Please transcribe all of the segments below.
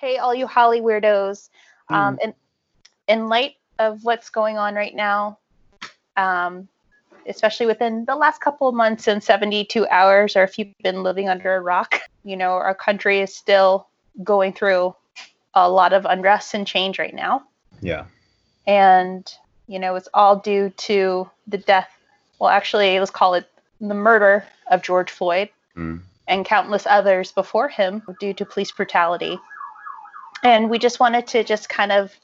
Hey, all you Holly weirdos. Um, Mm. in, in light of what's going on right now, um, especially within the last couple of months and 72 hours, or if you've been living under a rock, you know, our country is still going through a lot of unrest and change right now. Yeah. And, you know, it's all due to the death, well, actually, let's call it the murder of George Floyd Mm. and countless others before him due to police brutality. And we just wanted to just kind of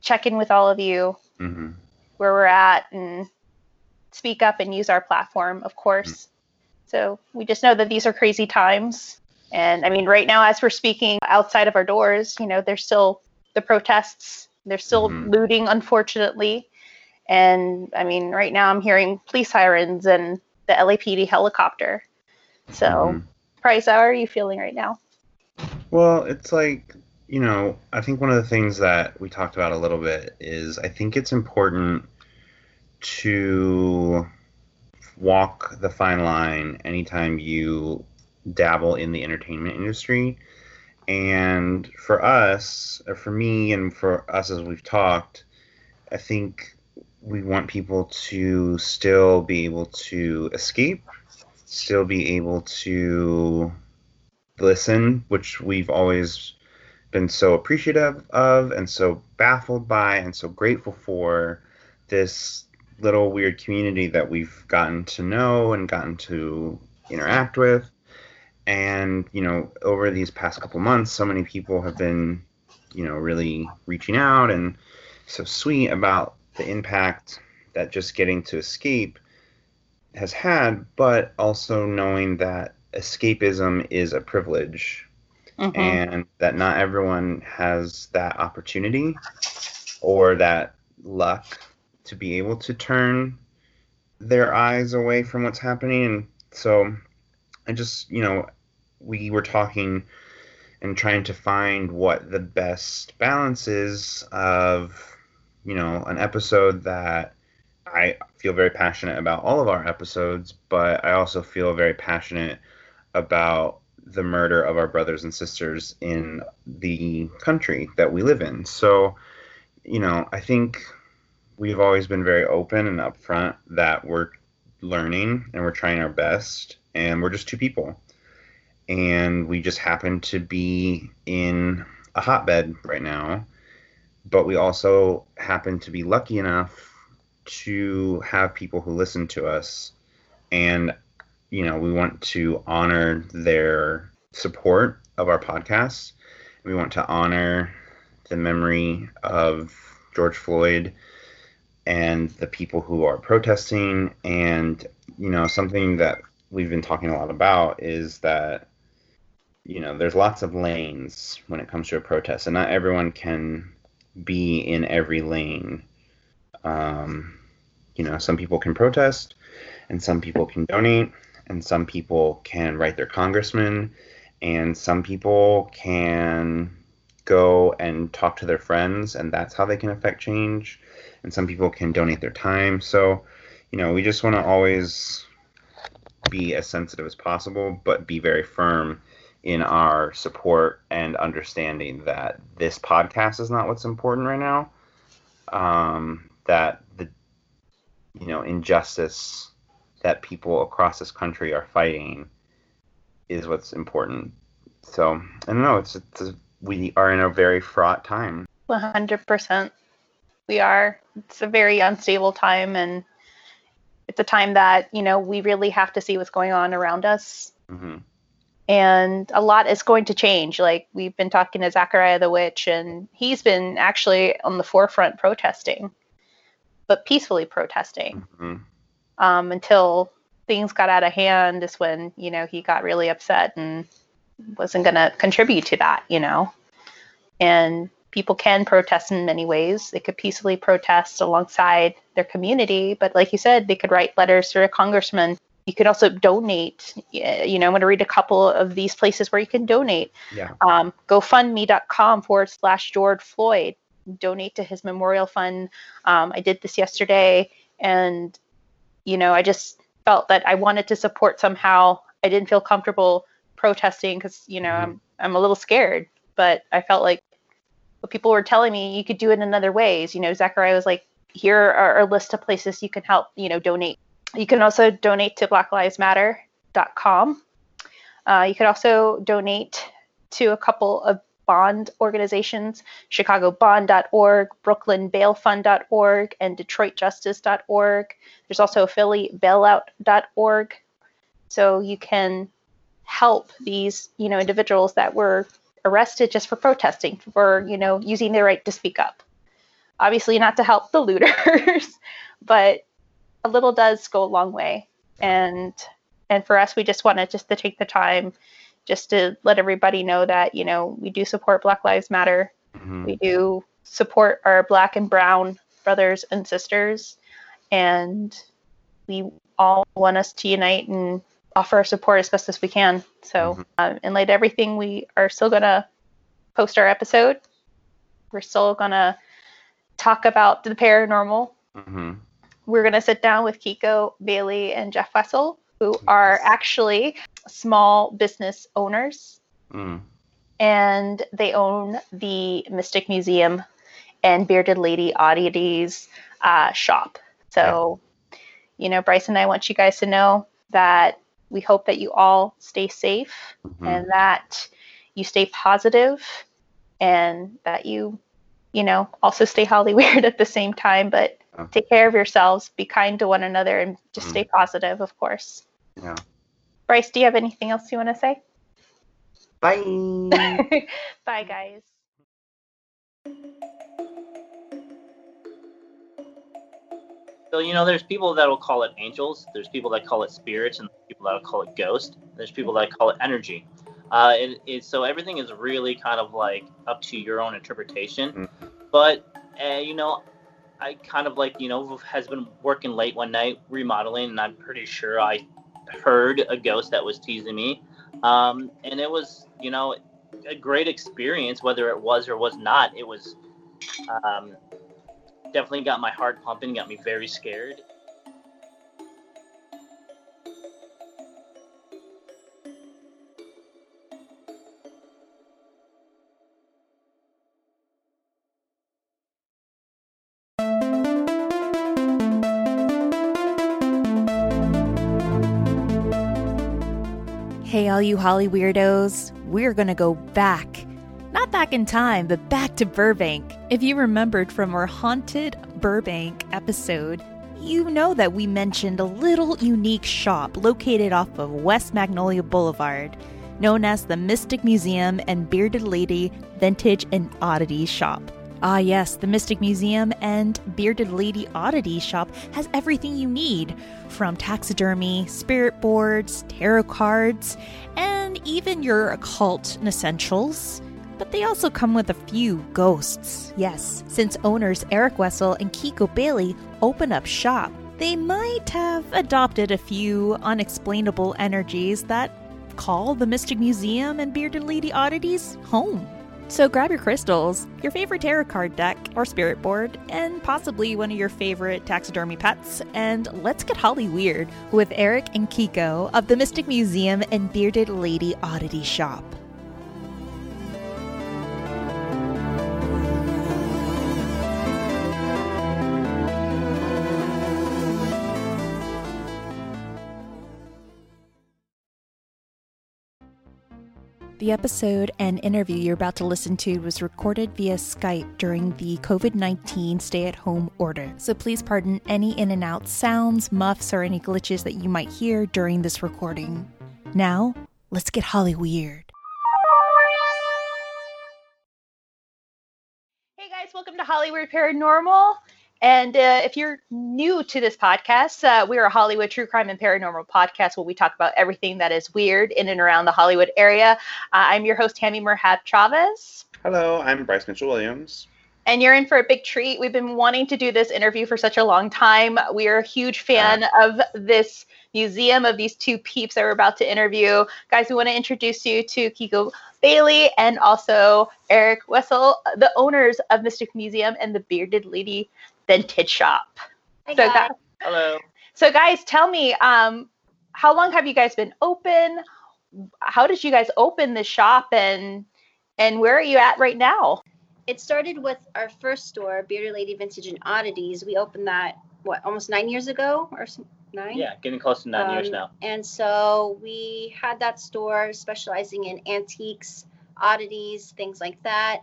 check in with all of you hmm where we're at and speak up and use our platform, of course. So we just know that these are crazy times. And I mean, right now, as we're speaking outside of our doors, you know, there's still the protests, there's still Mhm. looting, unfortunately. And I mean, right now I'm hearing police sirens and the LAPD helicopter. So, Mhm. Bryce, how are you feeling right now? Well, it's like, you know, I think one of the things that we talked about a little bit is I think it's important to walk the fine line anytime you dabble in the entertainment industry. And for us, or for me, and for us as we've talked, I think we want people to still be able to escape, still be able to listen, which we've always been so appreciative of and so baffled by and so grateful for this little weird community that we've gotten to know and gotten to interact with. And, you know, over these past couple months, so many people have been, you know, really reaching out and so sweet about the impact that just getting to escape has had, but also knowing that escapism is a privilege Mhm. and that not everyone has that opportunity or that luck to be able to turn their eyes away from what's happening and so i just you know we were talking and trying to find what the best balance is of you know an episode that i feel very passionate about all of our episodes but i also feel very passionate about the murder of our brothers and sisters in the country that we live in. So, you know, I think we've always been very open and upfront that we're learning and we're trying our best and we're just two people. And we just happen to be in a hotbed right now, but we also happen to be lucky enough to have people who listen to us and you know, we want to honor their support of our podcast. We want to honor the memory of George Floyd and the people who are protesting. And, you know, something that we've been talking a lot about is that, you know, there's lots of lanes when it comes to a protest, and not everyone can be in every lane. Um, you know, some people can protest, and some people can donate, and some people can write their congressman, and some people can go and talk to their friends, and that's how they can affect change. And some people can donate their time. So, you know, we just want to always be as sensitive as possible, but be very firm in our support and understanding that this podcast is not what's important right now. Um, that the you know injustice that people across this country are fighting is what's important. So I don't know. It's, it's we are in a very fraught time. 100%. We are. It's a very unstable time, and it's a time that, you know, we really have to see what's going on around us. hmm And a lot is going to change. Like, we've been talking to Zachariah the Witch, and he's been actually on the forefront protesting, but peacefully protesting hmm um, until things got out of hand, is when, you know, he got really upset and wasn't going to contribute to that, you know. And people can protest in many ways. They could peacefully protest alongside their community, but like you said, they could write letters to a congressman. You could also donate. You know, I'm going to read a couple of these places where you can donate. Yeah. Um, GoFundMe.com forward slash George Floyd. Donate to his memorial fund. Um, I did this yesterday, and you know, I just felt that I wanted to support somehow. I didn't feel comfortable protesting because you know Mhm. I'm I'm a little scared but I felt like what people were telling me you could do it in other ways. You know, Zachariah was like, here are a list of places you can help, you know, donate. You can also donate to blacklivesmatter.com. Uh, you could also donate to a couple of bond organizations chicagobond.org, brooklynbailfund.org, and detroitjustice.org. There's also phillybailout.org. So you can help these, you know, individuals that were arrested just for protesting, for, you know, using their right to speak up. Obviously, not to help the looters, but a little does go a long way. And and for us, we just wanted just to take the time just to let everybody know that, you know, we do support Black Lives Matter. Mm-hmm. We do support our black and brown brothers and sisters. And we all want us to unite and offer our support as best as we can. So, mm-hmm. um, in light of everything, we are still going to post our episode. We're still going to talk about the paranormal. Mm-hmm. We're going to sit down with Kiko Bailey and Jeff Wessel, who are actually small business owners. Mm. And they own the Mystic Museum and Bearded Lady Oddities uh, shop. So, yeah. you know, Bryce and I want you guys to know that we hope that you all stay safe mm-hmm. and that you stay positive and that you, you know, also stay Holly weird at the same time, but yeah. take care of yourselves, be kind to one another, and just mm stay positive, of course. Yeah. Bryce, do you have anything else you want to say? Bye. Bye, guys. So you know, there's people that will call it angels. There's people that call it spirits, and people that will call it ghost. There's people that call it energy. Uh, it, it, so everything is really kind of like up to your own interpretation. Mm-hmm. But uh, you know, I kind of like you know has been working late one night remodeling, and I'm pretty sure I heard a ghost that was teasing me, um, and it was you know a great experience. Whether it was or was not, it was um, definitely got my heart pumping, got me very scared. All you Holly weirdos, we're gonna go back not back in time, but back to Burbank. If you remembered from our Haunted Burbank episode, you know that we mentioned a little unique shop located off of West Magnolia Boulevard, known as the Mystic Museum and Bearded Lady Vintage and Oddity Shop. Ah, yes, the Mystic Museum and Bearded Lady Oddity Shop has everything you need from taxidermy, spirit boards, tarot cards, and even your occult essentials but they also come with a few ghosts. Yes, since owners Eric Wessel and Kiko Bailey open up shop, they might have adopted a few unexplainable energies that call the Mystic Museum and Bearded Lady Oddities home. So grab your crystals, your favorite tarot card deck or spirit board, and possibly one of your favorite taxidermy pets, and let's get Holly weird with Eric and Kiko of the Mystic Museum and Bearded Lady Oddity Shop. The episode and interview you're about to listen to was recorded via Skype during the COVID 19 stay at home order, so please pardon any in and out sounds, muffs, or any glitches that you might hear during this recording. Now, let's get Holly weird. Hey guys, welcome to Hollywood Paranormal. And uh, if you're new to this podcast, uh, we are a Hollywood true crime and paranormal podcast where we talk about everything that is weird in and around the Hollywood area. Uh, I'm your host, Tammy Merhab Chavez. Hello, I'm Bryce Mitchell Williams. And you're in for a big treat. We've been wanting to do this interview for such a long time. We are a huge fan of this museum, of these two peeps that we're about to interview. Guys, we want to introduce you to Kiko Bailey and also Eric Wessel, the owners of Mystic Museum and the Bearded Lady vintage shop. Hi, so guys. Hello. So guys, tell me, um, how long have you guys been open? How did you guys open the shop and And where are you at right now? It started with our first store, Bearded Lady Vintage and Oddities. We opened that what almost nine years ago or some, nine. Yeah, getting close to nine years Um, now. And so we had that store specializing in antiques, oddities, things like that.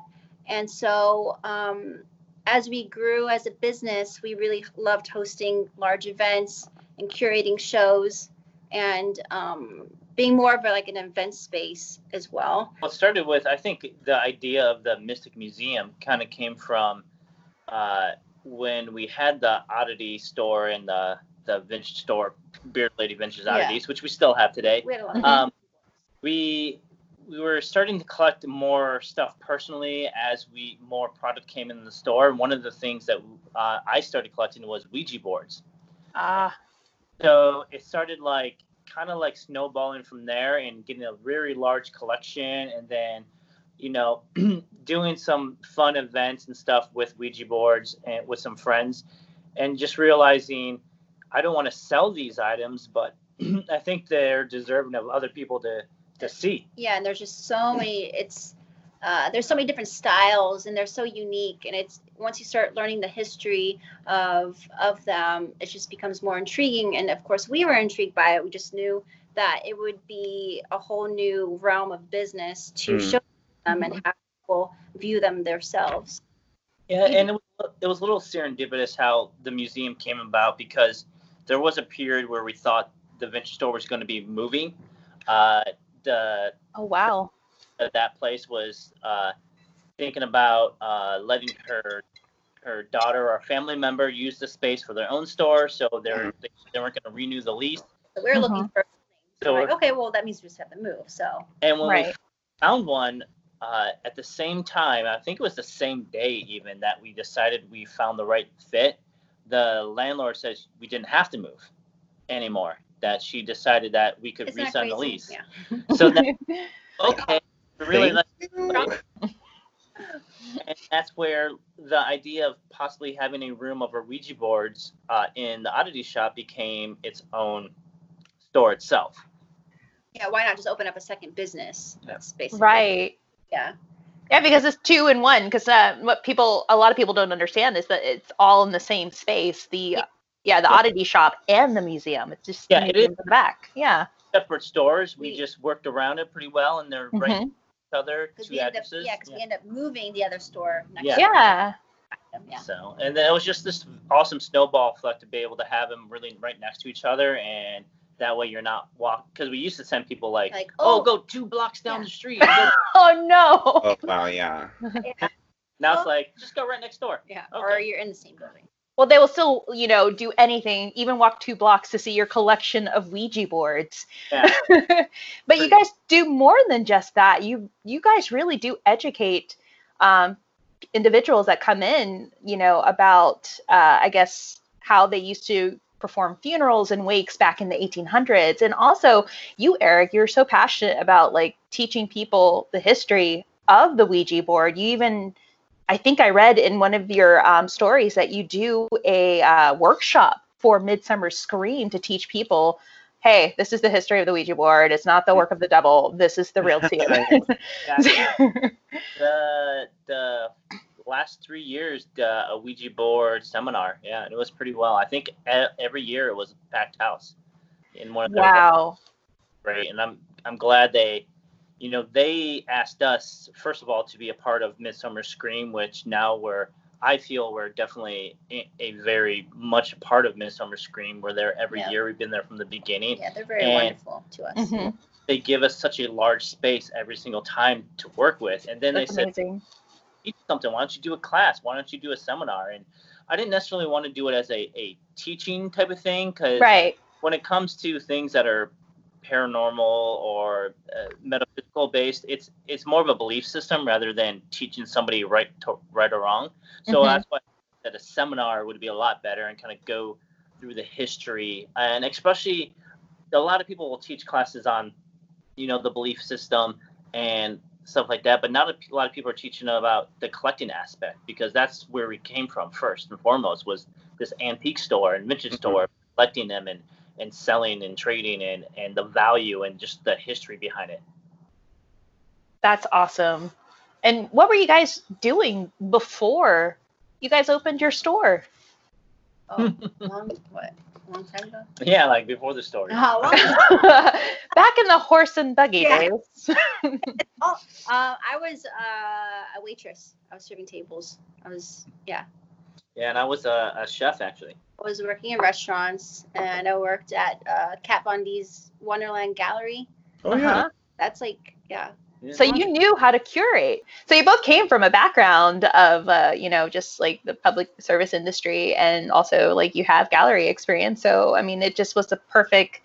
And so um, as we grew as a business, we really loved hosting large events and curating shows and um, being more of a, like an event space as well. Well, it started with I think the idea of the Mystic Museum kind of came from uh, when we had the oddity store and the the vintage store, Beard Lady Vintage Yeah. Oddities, which we still have today. We had a lot of Um, we we were starting to collect more stuff personally as we more product came in the store. And one of the things that uh, I started collecting was Ouija boards. Ah, So it started like kind of like snowballing from there and getting a very large collection and then you know doing some fun events and stuff with Ouija boards and with some friends and just realizing I don't want to sell these items but I think they're deserving of other people to to see. yeah and there's just so many it's uh, there's so many different styles and they're so unique and it's once you start learning the history of of them it just becomes more intriguing and of course we were intrigued by it we just knew that it would be a whole new realm of business to Mm. show them and have people view them themselves Yeah, and it was, it was a little serendipitous how the museum came about because there was a period where we thought the vintage store was going to be moving. Uh, the oh wow. at that place was uh, thinking about uh, letting her her daughter or family member use the space for their own store, so they're they, they weren't going to renew the lease. so we were looking for So like okay well that means we just have to move so And when we found one uh, at the same time, I think it was the same day even that we decided we found the right fit. The landlord says we didn't have to move anymore. That she decided that we could Isn't that the lease. yeah So then, okay, really, like, and that's where the idea of possibly having a room of Ouija boards uh, in the oddity shop became its own store itself. yeah why not just open up a second business that's basically Right. yeah Yeah, because it's two in one. Because uh, what people, a lot of people don't understand is that it's all in the same space. The yeah, the Yeah. oddity shop and the museum. It's just Yeah, the museum is. in the back. Yeah. Separate stores, we We- just worked around it pretty well, and they're right Mhm. next to each other, because two we ended up addresses. yeah because we ended up moving the other store next Yeah. Yeah. yeah So, and then it was just this awesome snowball effect to be able to have them really right next to each other, and that way you're not walk because we used to send people like, Like, oh, oh. go two blocks down Yeah. the street. Oh no. Oh wow, yeah. now it's like just go right next door. Yeah, or you're in the same building. Well, they will still, you know, do anything, even walk two blocks to see your collection of Ouija boards. Yeah. but you guys do more than just that. You you guys really do educate um, individuals that come in, you know, about uh, I guess how they used to perform funerals and wakes back in the 1800s. And also, you, Eric, you're so passionate about like teaching people the history of the Ouija board. You even I think I read in one of your um, stories that you do a uh, workshop for Midsummer Scream to teach people, hey, this is the history of the Ouija board. It's not the work of the devil. This is the real deal. The the last three years, the a Ouija board seminar. Yeah, and it was pretty well. I think every year it was a packed house in one of their wow. great and i'm i'm glad they you know they asked us first of all to be a part of midsummer scream which now we're i feel we're definitely a, a very much a part of midsummer scream we're there every Yeah. year we've been there from the beginning Yeah, they're very And- wonderful to us. Mhm. they give us such a large space every single time to work with and then That's they said amazing. teach something why don't you do a class why don't you do a seminar and i didn't necessarily want to do it as a, a teaching type of thing because Right. when it comes to things that are paranormal or uh, metaphysical based, it's it's more of a belief system rather than teaching somebody right to, right or wrong. So Mhm. that's why that a seminar would be a lot better and kind of go through the history and especially a lot of people will teach classes on you know the belief system and stuff like that but not a, a lot of people are teaching about the collecting aspect because that's where we came from first and foremost was this antique store and vintage Mhm. store collecting them and and selling and trading and and the value and just the history behind it That's awesome. And what were you guys doing before you guys opened your store? Oh, long, what? Long time ago? Yeah, like before the story. How long? Back in the horse and buggy Yeah. days. Uh, I was uh, a waitress. I was serving tables. I was, yeah. Yeah, and I was a, a chef actually. I was working in restaurants and I worked at uh, Kat Von D's Wonderland Gallery. Oh yeah. Uh-huh. That's like, yeah. Yeah. So you knew how to curate. So you both came from a background of, uh, you know, just like the public service industry, and also like you have gallery experience. So I mean, it just was the perfect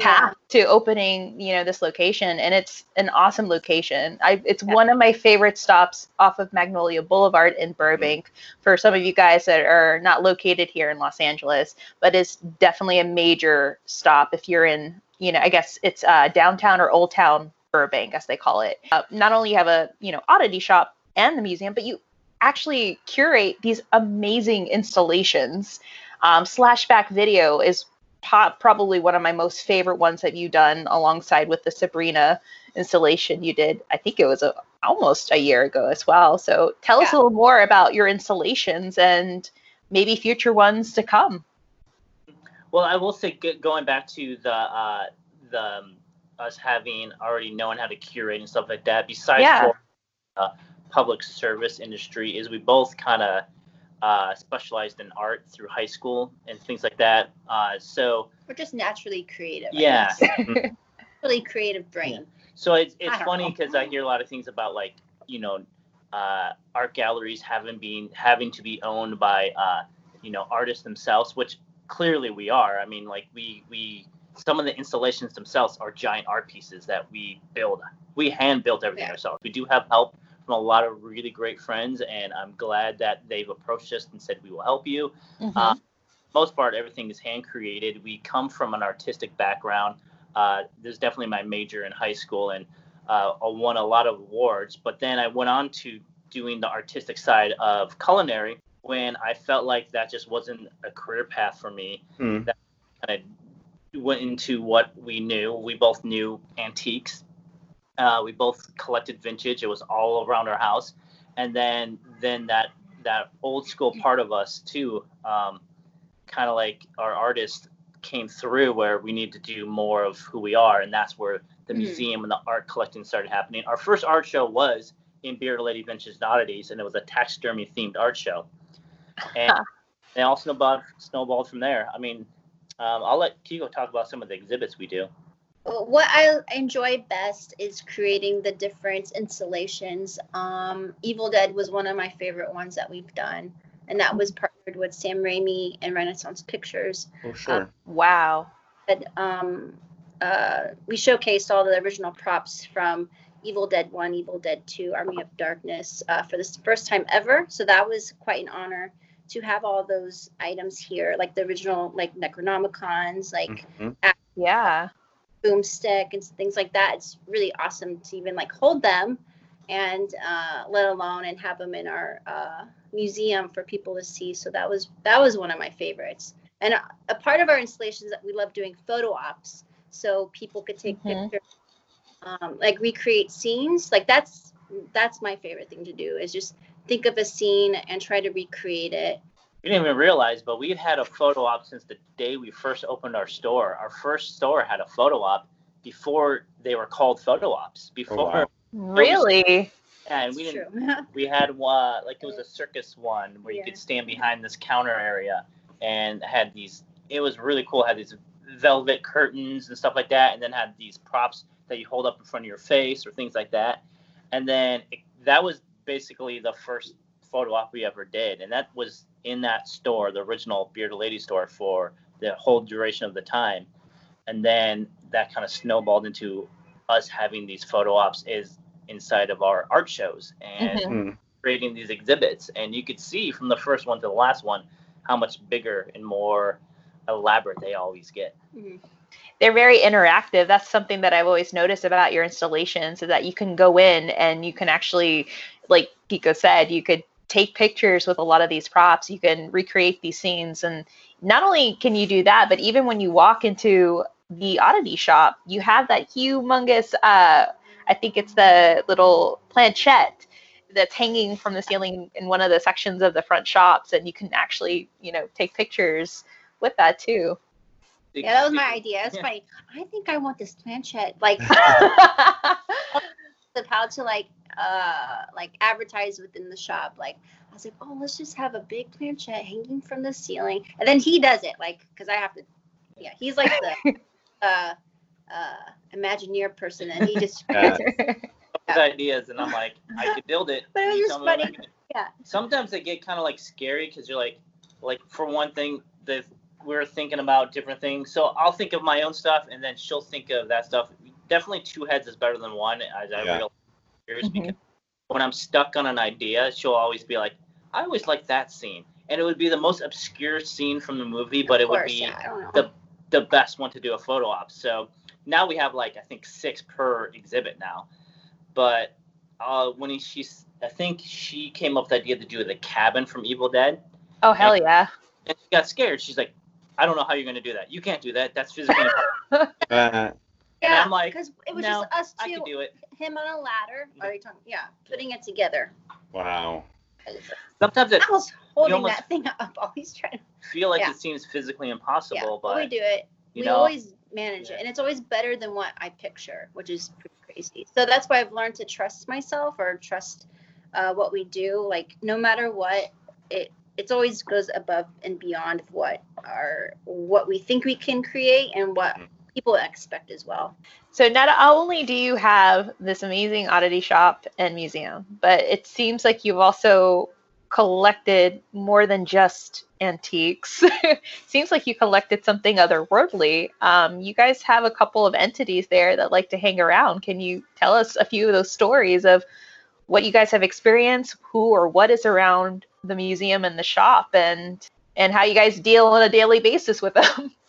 path to opening, you know, this location, and it's an awesome location. I, it's Yeah. one of my favorite stops off of Magnolia Boulevard in Burbank. For some of you guys that are not located here in Los Angeles, but it's definitely a major stop if you're in, you know, I guess it's uh, downtown or Old Town Burbank, as they call it. Uh, not only you have a, you know, oddity shop and the museum, but you actually curate these amazing installations. Um, Slashback Video is po- probably one of my most favorite ones that you've done alongside with the Sabrina installation you did. I think it was a, almost a year ago as well. So tell us a little more about your installations and maybe future ones to come. Well, I will say, going back to the uh, the um, us having already knowing how to curate and stuff like that. Besides Yeah. for uh, public service industry, is we both kind of uh, specialized in art through high school and things like that. Uh, so We're just naturally creative. Yeah, guess. Really creative brain. So it's it's funny because I hear a lot of things about like you know uh, art galleries having been having to be owned by uh, you know artists themselves, which clearly we are. I mean, like we we some of the installations themselves are giant art pieces that we build. We hand built everything Yeah. ourselves. We do have help from a lot of really great friends, and I'm glad that they've approached us and said we will help you Uh, most part, everything is hand created. We come from an artistic background. Uh, this is definitely my major in high school, and uh, I won a lot of awards. But then I went on to doing the artistic side of culinary when I felt like that just wasn't a career path for me. Hmm. Kind of went into what we knew. We both knew antiques. Uh, we both collected vintage. It was all around our house, and then then that that old school part of us too. Um, kind of like our artist came through where we need to do more of who we are and that's where the Mhm. museum and the art collecting started happening our first art show was in bearded lady vintage oddities and it was a taxidermy themed art show and they all snowballed snowballed from there i mean um, i'll let kiko talk about some of the exhibits we do What I enjoy best is creating the different installations. Um, Evil Dead was one of my favorite ones that we've done, and that was partnered with Sam Raimi and Renaissance Pictures. Oh sure. Wow. But um, uh, we showcased all the original props from Evil Dead 1, Evil Dead 2, Army of Darkness uh, for the first time ever. So that was quite an honor to have all those items here, like the original, like Necronomicons, like Mhm. Yeah. Boomstick and things like that. It's really awesome to even like hold them and uh, let alone and have them in our uh, museum for people to see. So that was that was one of my favorites. And a, a part of our installations that we love doing photo ops, so people could take Mhm. pictures, um, like recreate scenes. Like that's that's my favorite thing to do is just think of a scene and try to recreate it. We didn't even realize but we've had a photo op since the day we first opened our store. Our first store had a photo op before they were called photo ops. Oh, before wow. Really? yeah, and It's we didn't we had one like it was a circus one where you could stand behind this counter area and had these it was really cool had these velvet curtains and stuff like that and then had these props that you hold up in front of your face or things like that. And then it, that was basically the first photo op we ever did and that was in that store the original bearded lady store for the whole duration of the time and then that kind of snowballed into us having these photo ops is inside of our art shows and Mhm. Hmm. creating these exhibits and you could see from the first one to the last one how much bigger and more elaborate they always get Mhm. they're very interactive. That's something that I've always noticed about your installations is that you can go in and you can actually, like Kiko said, you could take pictures with a lot of these props. You can recreate these scenes. And not only can you do that, but even when you walk into the oddity shop, you have that humongous, uh, I think it's the little planchette that's hanging from the ceiling in one of the sections of the front shops, and you can actually, you know, take pictures with that too. Yeah, that was my idea. It's Yeah. funny. I think I want this planchette. Like of how to like uh like advertise within the shop. Like I was like, oh, let's just have a big planchette hanging from the ceiling, and then he does it like because I have to. Yeah, he's like the uh uh Imagineer person, and he just. Yeah. those ideas, and I'm like, I could build it. But it was just tell me what I funny. Yeah. Sometimes they get kind of like scary because you're like, like for one thing, that we're thinking about different things. So I'll think of my own stuff, and then she'll think of that stuff. Definitely, two heads is better than one, as I Yeah. realize. Mhm. Because when I'm stuck on an idea, she'll always be like, I always like that scene, and it would be the most obscure scene from the movie, but it would course, be yeah, I don't know. the the best one to do a photo op. So now we have like I think six per exhibit now. But uh, when he, she's, I think she came up with the idea to do the cabin from Evil Dead, oh hell yeah! and she got scared. She's like, I don't know how you're gonna do that. You can't do that. That's physically impossible. Uh, and yeah, I'm like, because it was no, just us I two, can do it. him on a ladder. Are you talking? Yeah, putting it together. wow. Sometimes I I was holding that thing up, always trying to. feel like Yeah. it seems physically Yeah, impossible, but we do it. you we know, always manage Yeah. it, and it's always better than what I picture, which is pretty crazy. So that's why I've learned to trust myself or trust uh, what we do. Like no matter what, it it's always goes above and beyond what our what we think we can create and what people expect as well. So not only do you have this amazing oddity shop and museum, but it seems like you've also collected more than just antiques. seems like you collected something otherworldly. Um, you guys have a couple of entities there that like to hang around. Can you tell us a few of those stories of what you guys have experienced, who or what is around the museum and the shop, and and how you guys deal on a daily basis with them?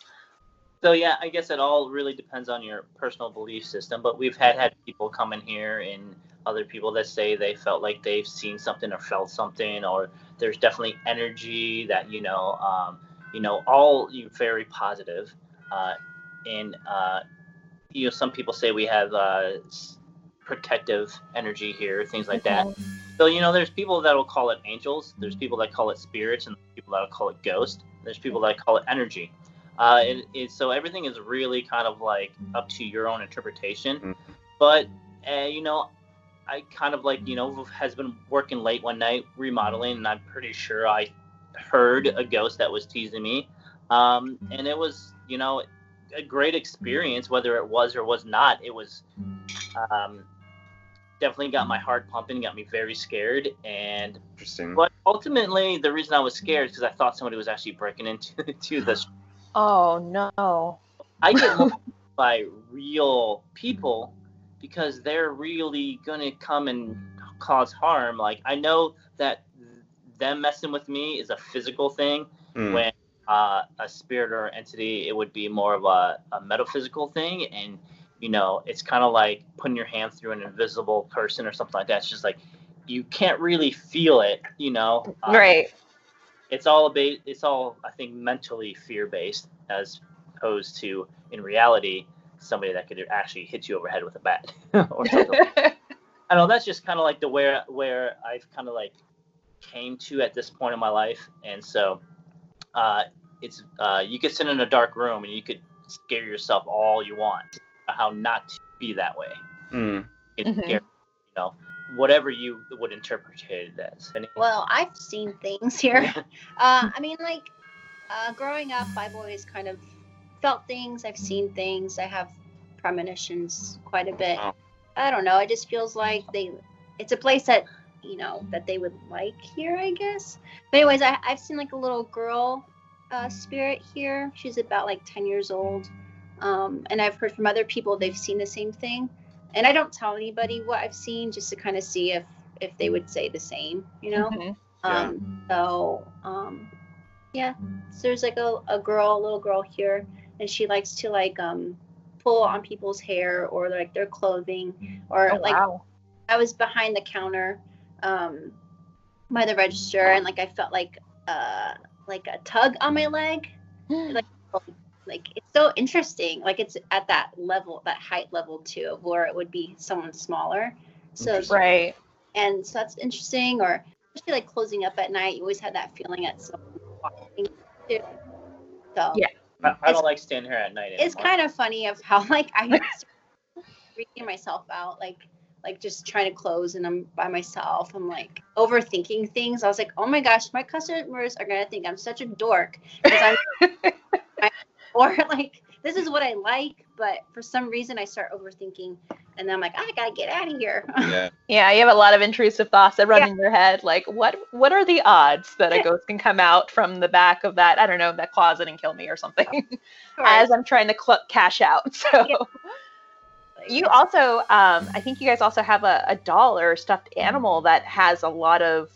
So yeah, I guess it all really depends on your personal belief system. But we've had had people come in here and other people that say they felt like they've seen something or felt something, or there's definitely energy that you know, um, you know, all you very positive. Uh, and uh, you know, some people say we have uh, protective energy here, things like that. So you know, there's people that will call it angels. There's people that call it spirits, and people that will call it ghost. There's people that call it energy. Uh, it, it, so everything is really kind of like up to your own interpretation. Mhm. But uh, you know, I kind of like you know has been working late one night remodeling, and I'm pretty sure I heard a ghost that was teasing me, um, and it was you know a great experience. Whether it was or was not, it was. Um, definitely got my heart pumping, got me very scared, and Interesting. but ultimately the reason I was scared is because I thought somebody was actually breaking into to the Oh no. I get more by real people because they're really gonna come and cause harm. Like I know that them messing with me is a physical thing. Mm. When uh, a spirit or entity, it would be more of a, a metaphysical thing, and you know, it's kind of like putting your hand through an invisible person or something like that. It's just like you can't really feel it, you know. Uh, Right. It's all about it's all I think mentally fear based as opposed to in reality somebody that could actually hit you overhead with a bat or something. I know that's just kind of like the where where I've kind of like came to at this point in my life, and so uh, it's uh, you could sit in a dark room and you could scare yourself all you want. How not to be that way. Mm. You can Mhm. scare- you know, whatever you would interpret it as. Well, I've seen things here. uh, I mean, like uh, growing up, I've always kind of felt things. I've seen things. I have premonitions quite a bit. Wow. I don't know. It just feels like they. It's a place that you know that they would like here, I guess. But anyways, I, I've seen like a little girl uh, spirit here. She's about like ten years old, um, and I've heard from other people they've seen the same thing. And I don't tell anybody what I've seen just to kind of see if if they would say the same, you know. Mhm. Yeah. Um, so, um, yeah, so there's like a, a girl, a little girl here, and she likes to like um, pull on people's hair or like their clothing, or Oh, like wow. I was behind the counter um, by the register, and like I felt like uh, like a tug on my leg. Like, like it's so interesting. Like it's at that level, that height level too, of where it would be someone smaller. So Interesting. Right. and so that's interesting. Or especially like closing up at night, you always have that feeling at someone's watching too. So Yeah. I, I don't like staying here at night. it's kind of funny of how like I'm freaking myself out, like like just trying to close and I'm by myself. I'm like overthinking things. I was like, oh my gosh, my customers are gonna think I'm such a dork because I'm or like this is what I like, but for some reason I start overthinking and then I'm like, I gotta get out of here. Yeah. Yeah, you have a lot of intrusive thoughts that run Yeah. in your head. Like, what what are the odds that a ghost can come out from the back of that, I don't know, that closet and kill me or something as I'm trying to cl- cash out? So Yeah. you also, um, I think you guys also have a, a doll or a stuffed animal that has a lot of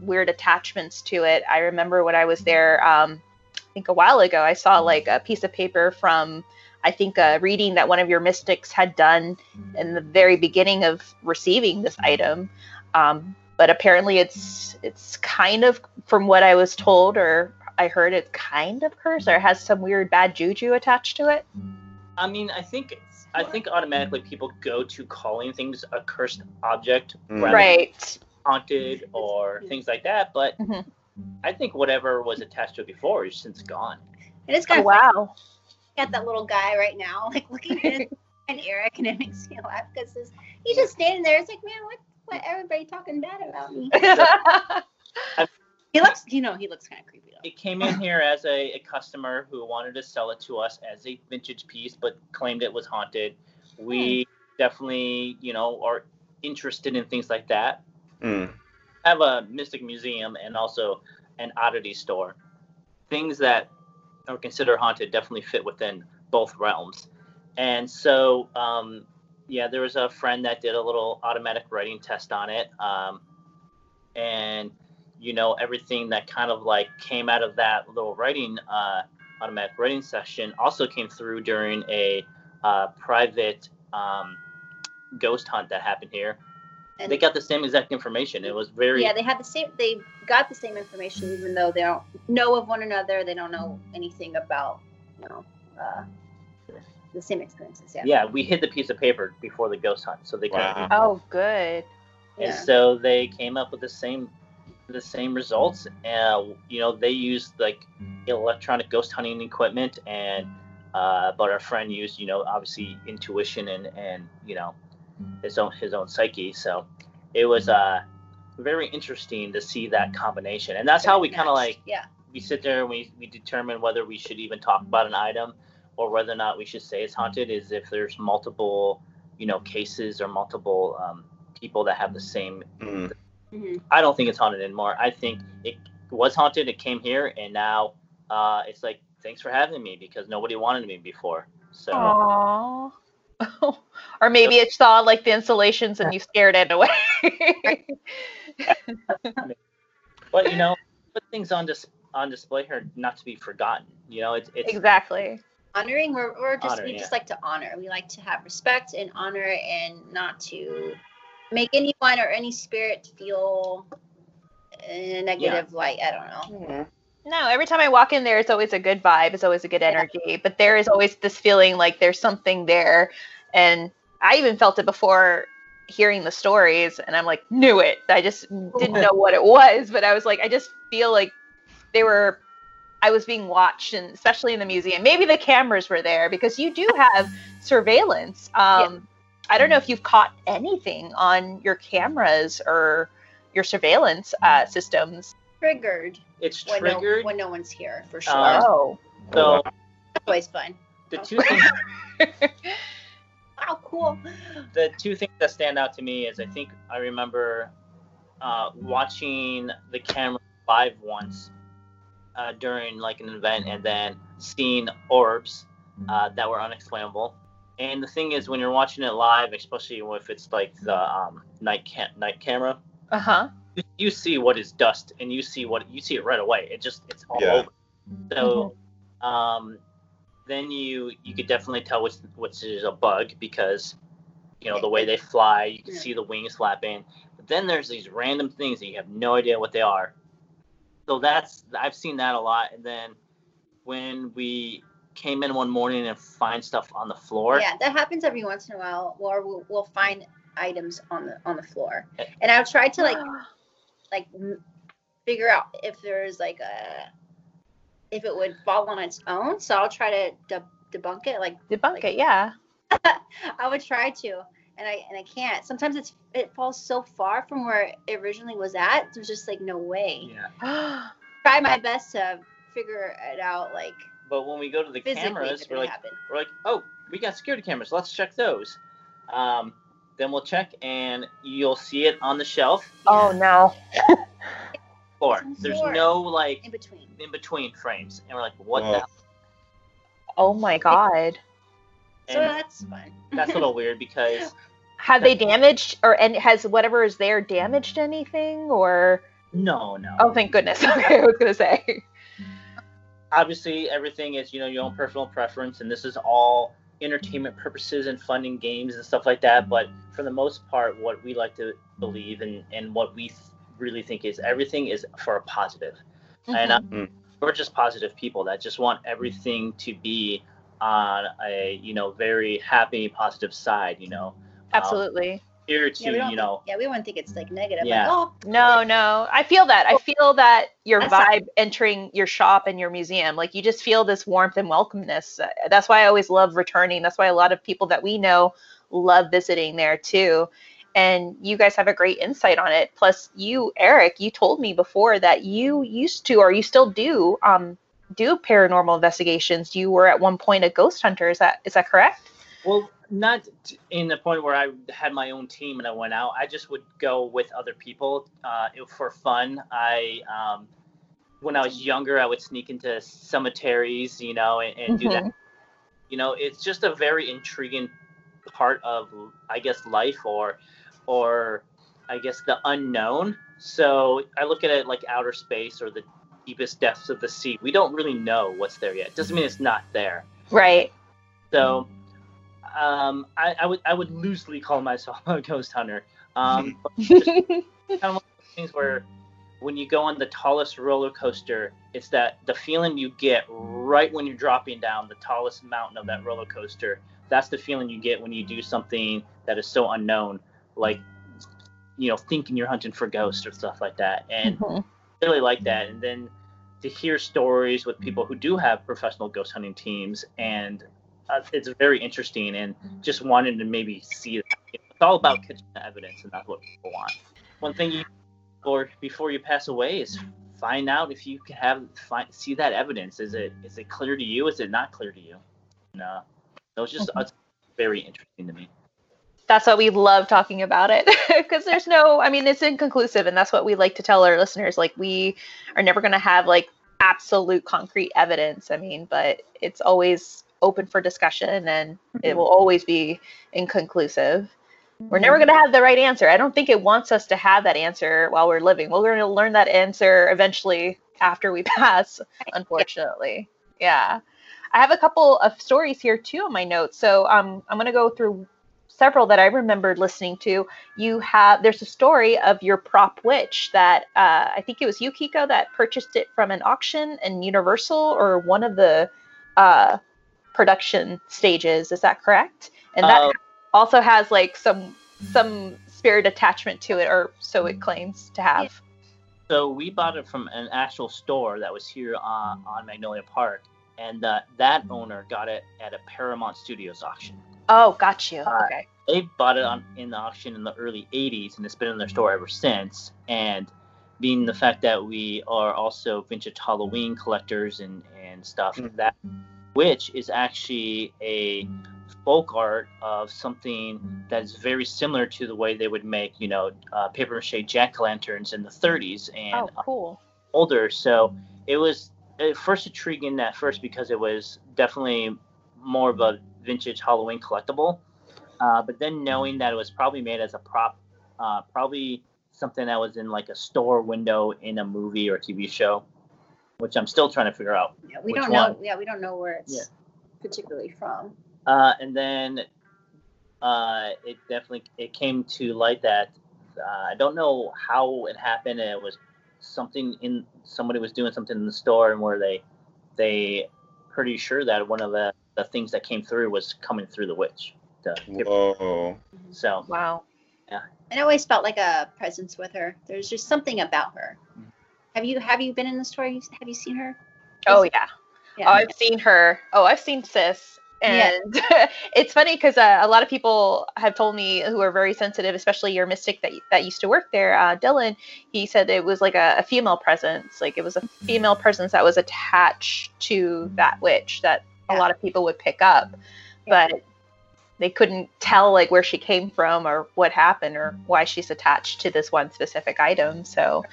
weird attachments to it. I remember when I was there, um, I think a while ago, I saw like a piece of paper from, I think, a reading that one of your mystics had done in the very beginning of receiving this item. Um, but apparently, it's it's kind of, from what I was told or I heard, it's kind of cursed or has some weird bad juju attached to it. I mean, I think I think automatically people go to calling things a cursed object, Mm. rather than Right. haunted or things like that. But Mhm. I think whatever was attached to it before is since gone. and it's Oh, kind of wow. Got that little guy right now, like looking at his and Eric, and it makes me laugh because he's just standing there. It's like, man, what, what, everybody talking bad about me? He looks, you know, he looks kind of creepy though. It came in here as a, a customer who wanted to sell it to us as a vintage piece, but claimed it was haunted. We definitely, you know, are interested in things like that. Mm. Have a mystic museum and also an oddity store. Things that are considered haunted definitely fit within both realms. And so, um, yeah, there was a friend that did a little automatic writing test on it. Um, and, you know, everything that kind of like came out of that little writing, uh, automatic writing session also came through during a uh, private um, ghost hunt that happened here And they got the same exact information. It was very yeah, they had the same. They got the same information, even though they don't know of one another. They don't know anything about, you know, uh, the same experiences. Yeah. yeah. We hid the piece of paper before the ghost hunt, so they couldn't. Wow. oh, good. And Yeah. so they came up with the same the same results. Uh, you know, they used like electronic ghost hunting equipment, and uh, but our friend used you know obviously intuition and and you know his own his own psyche. So it was uh very interesting to see that combination, and that's how we kind of like Yeah. we sit there and we, we determine whether we should even talk about an item or whether or not we should say it's haunted is if there's multiple you know cases or multiple um, people that have the same Mm. hmm i don't think it's haunted anymore i think it was haunted it came here and now uh, it's like thanks for having me because nobody wanted me before so Aww. or maybe it saw like the installations and you scared it away. but you know put things on dis- on display here not to be forgotten you know it's it's exactly. Honoring, we're, we're just Honor, we yeah. just like to honor. We like to have respect and honor, and not to make anyone or any spirit feel in a negative light. I don't know. No, every time I walk in there, it's always a good vibe. It's always a good energy. But there is always this feeling like there's something there. And I even felt it before hearing the stories. And I'm like, knew it. I just didn't know what it was. But I was like, I just feel like they were, I was being watched, and especially in the museum. Maybe the cameras were there because you do have surveillance. Um, I don't know if you've caught anything on your cameras or your surveillance uh, systems. Triggered it's when no, triggered when no one's here for sure. Uh, Oh. so That's always fun. the two things Wow, cool. the two things that stand out to me is I think I remember uh, watching the camera live once uh, during like an event and then seeing orbs uh, that were unexplainable. And the thing is, when you're watching it live, especially if it's like the um, night cam- night camera, Uh huh. You, you see what is dust and you see what you see it right away. It just it's all Yeah. over. So um, then you you could definitely tell which which is a bug because you know the way they fly, you can Yeah. see the wings flapping. But then there's these random things that you have no idea what they are. So that's I've seen that a lot. And then when we came in one morning and find stuff on the floor, Yeah, that happens every once in a while. Or we'll, we'll find items on the on the floor, and I've tried to like like m- figure out if there's like a if it would fall on its own. So I'll try to de- debunk it. Like Debunk like- it, yeah. I would try to, and I and I can't. Sometimes it's it falls so far from where it originally was at. There's just like no way. Yeah. Try my best to figure it out, like But when we go to the cameras, we're like, happened. we're like, oh, we got security cameras. Let's check those. Um, then we'll check, and you'll see it on the shelf oh no. floor. It's on the There's no like in between. in between frames, and we're like, what Whoa. the? Oh my god. So And that's fun. that's a little weird because Have they damaged or and has whatever is there damaged anything or no, no. oh thank goodness. Okay, I was gonna say. obviously everything is you know your own personal preference and this is all entertainment purposes and funding games and stuff like that but for the most part what we like to believe and and what we th- really think is everything is for a positive and uh, Mhm. we're just positive people that just want everything to be on a you know very happy positive side you know Um, Absolutely. Here to Yeah, you know think, yeah, we wouldn't think it's like negative. Yeah. Like, oh, No, no. I feel that. I feel that your That's not- vibe entering your shop and your museum, like you just feel this warmth and welcomeness. Uh, That's why I always love returning. That's why a lot of people that we know love visiting there too. And you guys have a great insight on it. Plus, you, Eric, you told me before that you used to, or you still do, um, do paranormal investigations. You were at one point a ghost hunter. Is that is that correct? Well, not in the point where I had my own team and I went out. I just would go with other people uh, for fun. I, um, when I was younger, I would sneak into cemeteries, you know, and, and do that. You know, it's just a very intriguing part of, I guess, life or, or I guess the unknown. So I look at it like outer space or the deepest depths of the sea. We don't really know what's there yet. Doesn't mean it's not there. Right. So, um, I, I would I would loosely call myself a ghost hunter. Um, just kind of one of those things where when you go on the tallest roller coaster, it's that the feeling you get right when you're dropping down the tallest mountain of that roller coaster. That's the feeling you get when you do something that is so unknown, like you know, thinking you're hunting for ghosts or stuff like that. And Mhm. really like that. And then to hear stories with people who do have professional ghost hunting teams, and uh, it's very interesting. And mm-hmm. just wanting to maybe see that. It's all about mm-hmm. catching the evidence, and that's what people want. One thing you, or before you pass away, is mm-hmm. find out if you can have find see that evidence. Is it is it clear to you? Is it not clear to you? No, so it's just Mhm. it's very interesting to me. that's why we love talking about it because there's no i mean it's inconclusive and that's what we like to tell our listeners like we are never going to have like absolute concrete evidence i mean but it's always open for discussion and it will always be inconclusive. We're never going to have the right answer. I don't think it wants us to have that answer while we're living. We're going to learn that answer eventually after we pass unfortunately. Yeah. I have a couple of stories here too in my notes. So um, i'm going to go through several that I remembered listening to. You have there's a story of your prop witch that uh, I think it was you, Kiko, that purchased it from an auction in Universal or one of the uh, production stages. Is that correct? And that Uh, also has like some some spirit attachment to it, or so it claims to have. So we bought it from an actual store that was here on, on Magnolia Park, and uh, that owner got it at a Paramount Studios auction. Oh, got you. Uh, okay. They bought it on in the auction in the early '80s, and it's been in their store ever since. And being the fact that we are also vintage Halloween collectors and and stuff, Mhm. that which is actually a folk art of something that is very similar to the way they would make, you know, uh, paper mache jack lanterns in the 30s and Oh, cool. older. So it was at first intriguing at first because it was definitely more of a vintage Halloween collectible. Uh, but then knowing that it was probably made as a prop, uh, probably something that was in like a store window in a movie or TV show, which I'm still trying to figure out. Yeah, we don't know. one? Yeah, we don't know where it's Yeah. particularly from. Uh, and then uh, it definitely it came to light that uh, I don't know how it happened. It was something in somebody was doing something in the store, and where they they pretty sure that one of the, the things that came through was coming through the witch. The, Whoa. so Wow. And I always felt like a presence with her. There's just something about her. Have you have you been in the store? Have you seen her? Oh yeah. Yeah. Oh, I've seen her. Oh, I've seen Sis. Yeah. And it's funny because uh, a lot of people have told me who are very sensitive, especially your mystic that that used to work there, uh, Dylan. He said it was like a, a female presence, like it was a female presence that was attached to that witch that a lot of people would pick up, Yeah. but they couldn't tell like where she came from or what happened or why she's attached to this one specific item. So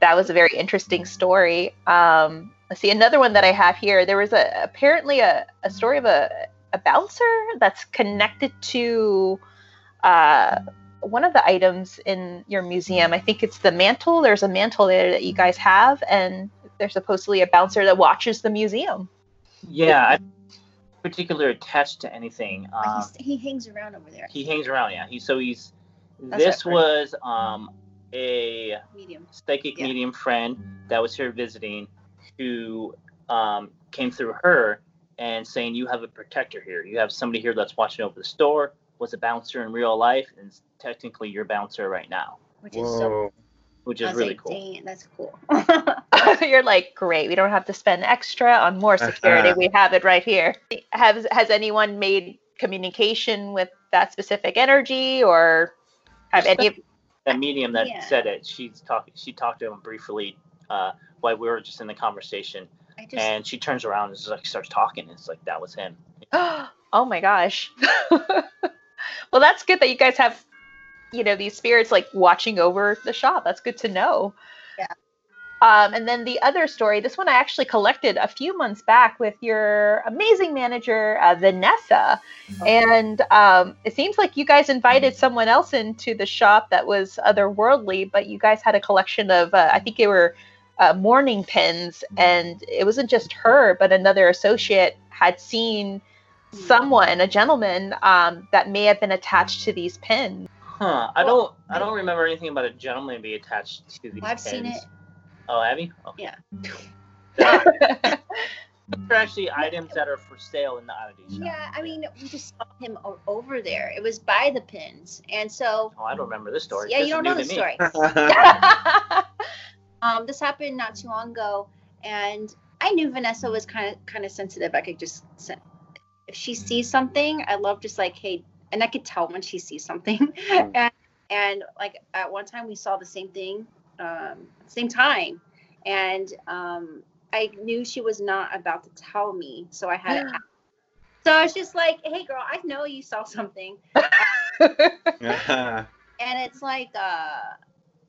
that was a very interesting story. Um, let's see another one that I have here. There was a apparently a, a story of a, a bouncer that's connected to uh, one of the items in your museum. I think it's the mantle. There's a mantle there that you guys have, and there's supposedly a bouncer that watches the museum. Yeah, I particularly attached to anything. Um, he hangs around over there. he hangs around. Yeah, he so he's. That's this was um a Medium. psychic Yeah. medium friend that was here visiting who um, came through her and saying you have a protector here you have somebody here that's watching over the store was a bouncer in real life and is technically your bouncer right now Which is so which is really like, cool that's cool. You're like, great. We don't have to spend extra on more security. we have it right here. Has has anyone made communication with that specific energy, or have any? Of that medium that Yeah. said it she's talking she talked to him briefly uh, while we were just in the conversation I just and she turns around and just like starts talking it's like that was him oh my gosh. well, that's good that you guys have, you know, these spirits like watching over the shop. That's good to know. Yeah. Um, and then the other story, this one I actually collected a few months back with your amazing manager, uh, Vanessa. And um, it seems like you guys invited someone else into the shop that was otherworldly, but you guys had a collection of, uh, I think they were uh, mourning pins. And it wasn't just her, but another associate had seen someone, a gentleman, um, that may have been attached to these pins. huh i don't i don't remember anything about a gentleman being attached to these I've seen it. Oh have you oh. Yeah. There are actually items that are for sale in the oddity shop. Yeah, I mean, we just saw him o- over there. It was by the pins, and so Oh, I don't remember this story. yeah, This you don't know the story. Um, this happened not too long ago, and I knew Vanessa was kind of kind of sensitive. I could just if she sees something, I love just like hey, and I could tell when she sees something. and and like at one time we saw the same thing, um, same time, and um, I knew she was not about to tell me, so I had to. So I was just like, hey girl, I know you saw something. And it's like uh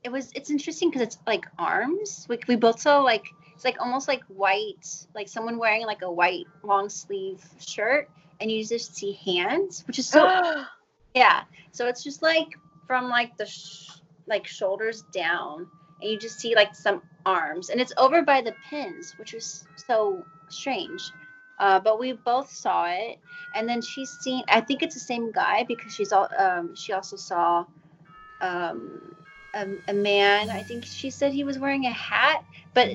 it was it's interesting because it's like arms. We, we both saw like it's like almost like white like someone wearing like a white long sleeve shirt and you just see hands which is so yeah. So it's just like from like the sh- like shoulders down and you just see like some arms and it's over by the pins which was so strange. Uh, but we both saw it and then she's seen i think it's the same guy because she's all um, she also saw um, a, a man. I think she said he was wearing a hat but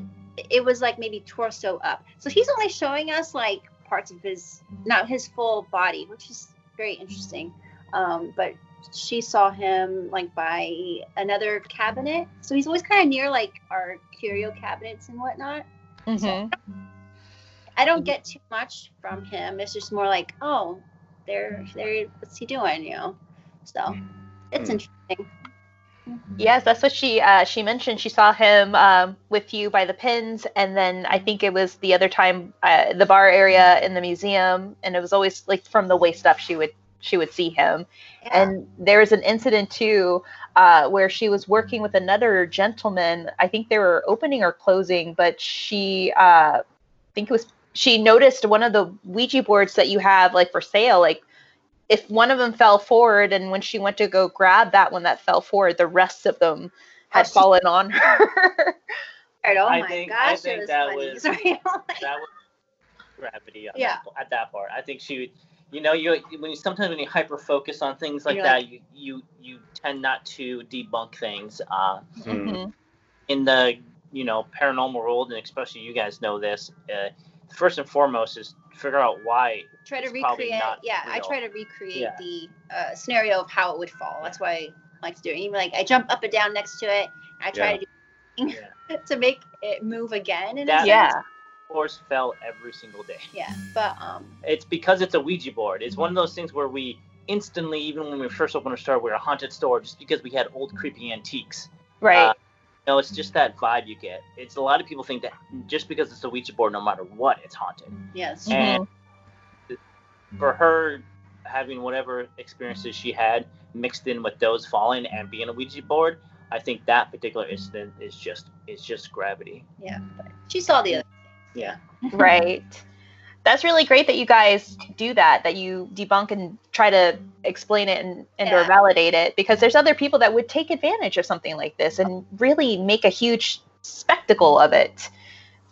it was like maybe torso up. So he's only showing us like parts of his not his full body which is very interesting. Um, but she saw him like by another cabinet so he's always kind of near like our curio cabinets and whatnot Mhm. I don't get too much from him. It's just more like, oh, there, there. What's he doing? You know. So it's Hmm. interesting. Yes, that's what she uh, she mentioned. She saw him um, with you by the pins, and then I think it was the other time uh, the bar area in the museum, and it was always like from the waist up. She would she would see him, Yeah. and there was an incident too uh, where she was working with another gentleman. I think they were opening or closing, but she uh, I think it was she noticed one of the Ouija boards that you have like for sale, like if one of them fell forward and when she went to go grab that one that fell forward, the rest of them had Oh, fallen on her. Right, oh I my think- I gosh, think it was that funny. was- Sorry. that was gravity on Yeah. that, at that part. I think she would, you know, you when you sometimes when you hyper focus on things like You're that, you, you you tend not to debunk things. Uh, Hmm. Mhm. in the you know paranormal world, and especially you guys know this. Uh, first and foremost is figure out why. try to recreate. not Yeah, I try to recreate Yeah. the uh, scenario of how it would fall. That's why I like to do. Even like I jump up and down next to it. I try Yeah. to do to make it move again. In a That- sense. Yeah. Doors fell every single day. Yeah, but um, It's because it's a Ouija board. It's one of those things where we instantly, even when we first opened our store, we're a haunted store just because we had old creepy antiques. Right. Uh, No, it's just that vibe you get. It's a lot of people think that just because it's a Ouija board, no matter what, it's haunted. yes, And for her having whatever experiences she had mixed in with those falling and being a Ouija board, I think that particular incident is just is just gravity. yeah. But she saw the other. Yeah. right. That's really great that you guys do that, that you debunk and try to explain it and, and or validate it because there's other people that would take advantage of something like this and really make a huge spectacle of it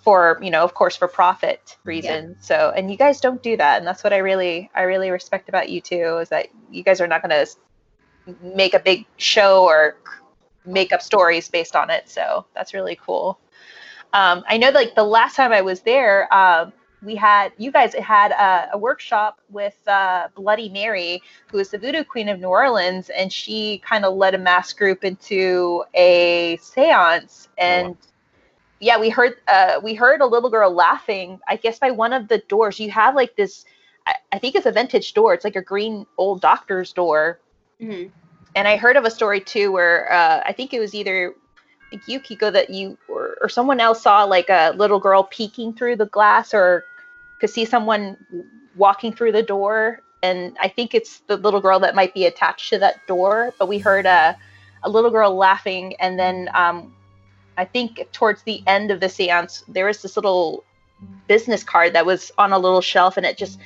for, you know, of course for profit reasons. So, and you guys don't do that. And that's what I really, I really respect about you too, is that you guys are not going to make a big show or make up stories based on it. So that's really cool. Um, I know like the last time I was there, um, we had you guys had a, a workshop with uh, Bloody Mary, who is the voodoo queen of New Orleans, and she kind of led a mass group into a séance. And yeah, we heard uh, we heard a little girl laughing. I guess by one of the doors. You have like this. I, I think it's a vintage door. It's like a green old doctor's door. Mhm. And I heard of a story too where uh, I think it was either think you Kiko that you or, or someone else saw like a little girl peeking through the glass or could see someone walking through the door. And I think it's the little girl that might be attached to that door but we heard a, a little girl laughing. And then um, I think towards the end of the seance there was this little business card that was on a little shelf and it just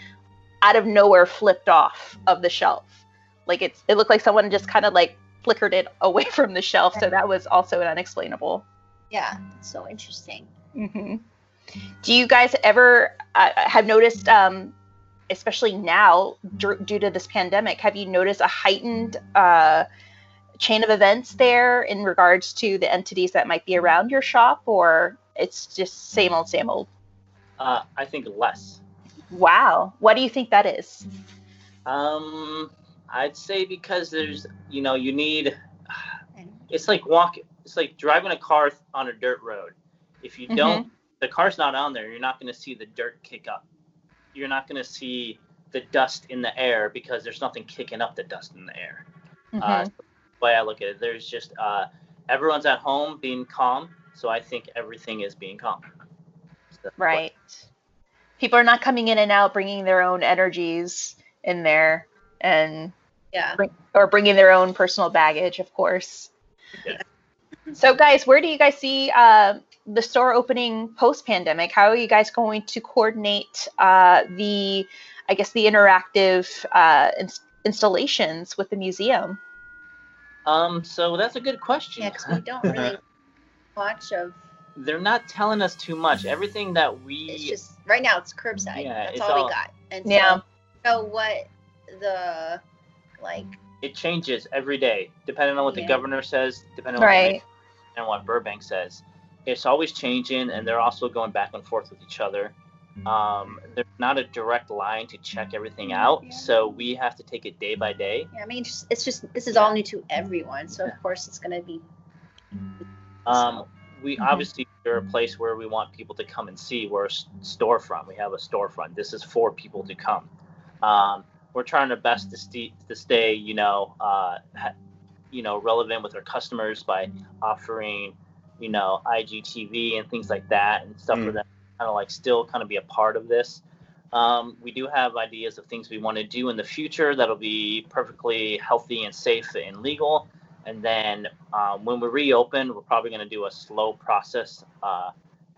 out of nowhere flipped off of the shelf. Like it's it looked like someone just kind of like flickered it away from the shelf so that was also an unexplainable. Yeah, so interesting. hmm do you guys ever uh, have noticed um, especially now due due to this pandemic have you noticed a heightened uh, chain of events there in regards to the entities that might be around your shop or it's just same old same old? Uh, I think less. wow. What do you think that is? Um, I'd say because there's, you know, you need. It's like walking. It's like driving a car on a dirt road. If you don't, the car's not on there. You're not going to see the dirt kick up. You're not going to see the dust in the air because there's nothing kicking up the dust in the air. Uh, Mhm. the way I look at it, there's just uh, everyone's at home being calm, so I think everything is being calm. So, right people are not coming in and out bringing their own energies in there and Yeah. bring, or bringing their own personal baggage, of course. Yeah. So, guys, where do you guys see uh, the store opening post pandemic? How are you guys going to coordinate uh, the, I guess, the interactive uh, ins- installations with the museum? Um, so that's a good question. Yeah, because we don't really watch of. They're not telling us too much. Everything that we It's just right now it's curbside. Yeah, That's it's all, all- we got. And so, Yeah. so, so what the like it changes every day depending on what the governor says, depending on Right. what and what Burbank says. It's always changing, and they're also going back and forth with each other. Um, there's not a direct line to check everything out, Yeah. so we have to take it day by day. yeah, I mean just, it's just this is all new to everyone. So of course it's gonna be Um, we Mhm. obviously are a place where we want people to come and see. We're a storefront. We have a storefront. This is for people to come. Um, we're trying our best to, st- to stay, you know, uh, ha- you know, relevant with our customers by offering, you know, IGTV and things like that and stuff for Mm. them, kind of like still kind of be a part of this. Um, we do have ideas of things we want to do in the future that'll be perfectly healthy and safe and legal. And then um, when we reopen, we're probably going to do a slow process uh,